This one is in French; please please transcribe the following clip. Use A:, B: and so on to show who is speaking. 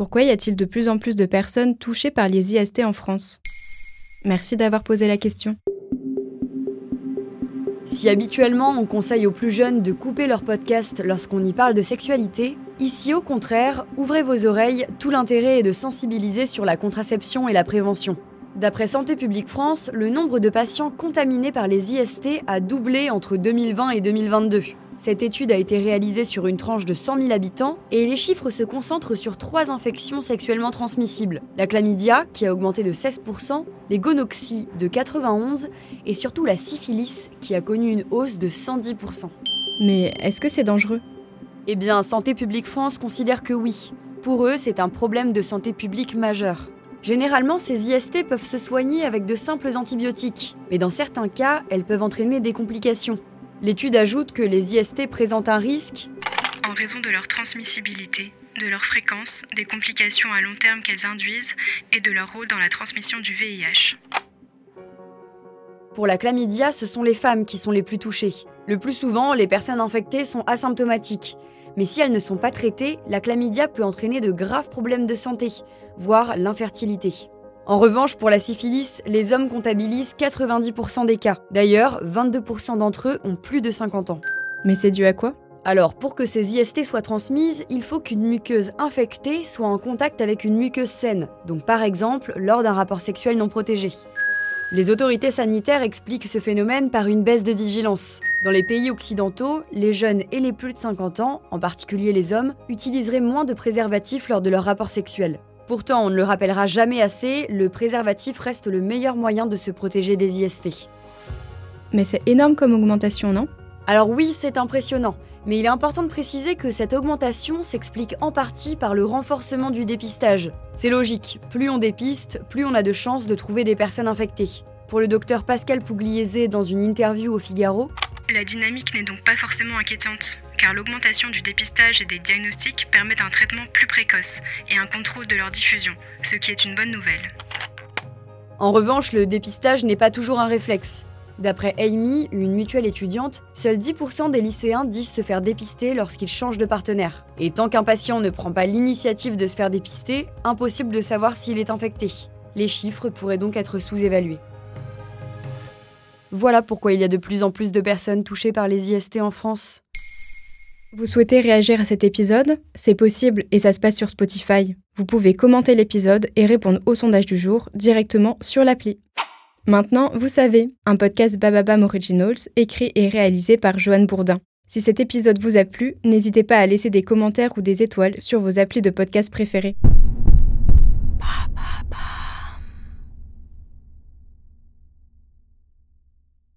A: Pourquoi y a-t-il de plus en plus de personnes touchées par les IST en France? Merci d'avoir posé la question.
B: Si habituellement on conseille aux plus jeunes de couper leur podcast lorsqu'on y parle de sexualité, ici au contraire, ouvrez vos oreilles, tout l'intérêt est de sensibiliser sur la contraception et la prévention. D'après Santé publique France, le nombre de patients contaminés par les IST a doublé entre 2020 et 2022. Cette étude a été réalisée sur une tranche de 100 000 habitants et les chiffres se concentrent sur trois infections sexuellement transmissibles. La chlamydia, qui a augmenté de 16%, les gonoxies de 91% et surtout la syphilis, qui a connu une hausse de 110%.
A: Mais est-ce que c'est dangereux?
B: Eh bien, Santé publique France considère que oui. Pour eux, c'est un problème de santé publique majeur. Généralement, ces IST peuvent se soigner avec de simples antibiotiques, mais dans certains cas, elles peuvent entraîner des complications. L'étude ajoute que les IST présentent un risque
C: en raison de leur transmissibilité, de leur fréquence, des complications à long terme qu'elles induisent et de leur rôle dans la transmission du VIH.
B: Pour la chlamydia, ce sont les femmes qui sont les plus touchées. Le plus souvent, les personnes infectées sont asymptomatiques. Mais si elles ne sont pas traitées, la chlamydia peut entraîner de graves problèmes de santé, voire l'infertilité. En revanche, pour la syphilis, les hommes comptabilisent 90% des cas. D'ailleurs, 22% d'entre eux ont plus de 50 ans.
A: Mais c'est dû à quoi?
B: Alors, pour que ces IST soient transmises, il faut qu'une muqueuse infectée soit en contact avec une muqueuse saine, donc par exemple lors d'un rapport sexuel non protégé. Les autorités sanitaires expliquent ce phénomène par une baisse de vigilance. Dans les pays occidentaux, les jeunes et les plus de 50 ans, en particulier les hommes, utiliseraient moins de préservatifs lors de leur rapport sexuel. Pourtant, on ne le rappellera jamais assez, le préservatif reste le meilleur moyen de se protéger des IST.
A: Mais c'est énorme comme augmentation, non?
B: Alors oui, c'est impressionnant, mais il est important de préciser que cette augmentation s'explique en partie par le renforcement du dépistage. C'est logique, plus on dépiste, plus on a de chances de trouver des personnes infectées. Pour le docteur Pascal Pougliese dans une interview au Figaro,
C: la dynamique n'est donc pas forcément inquiétante, car l'augmentation du dépistage et des diagnostics permet un traitement plus précoce et un contrôle de leur diffusion, ce qui est une bonne nouvelle.
B: En revanche, le dépistage n'est pas toujours un réflexe. D'après Amy, une mutuelle étudiante, seuls 10% des lycéens disent se faire dépister lorsqu'ils changent de partenaire. Et tant qu'un patient ne prend pas l'initiative de se faire dépister, impossible de savoir s'il est infecté. Les chiffres pourraient donc être sous-évalués. Voilà pourquoi il y a de plus en plus de personnes touchées par les IST en France.
A: Vous souhaitez réagir à cet épisode? C'est possible et ça se passe sur Spotify. Vous pouvez commenter l'épisode et répondre au sondage du jour directement sur l'appli. Maintenant, vous savez, un podcast Bababam Originals écrit et réalisé par Joanne Bourdin. Si cet épisode vous a plu, n'hésitez pas à laisser des commentaires ou des étoiles sur vos applis de podcast préférés.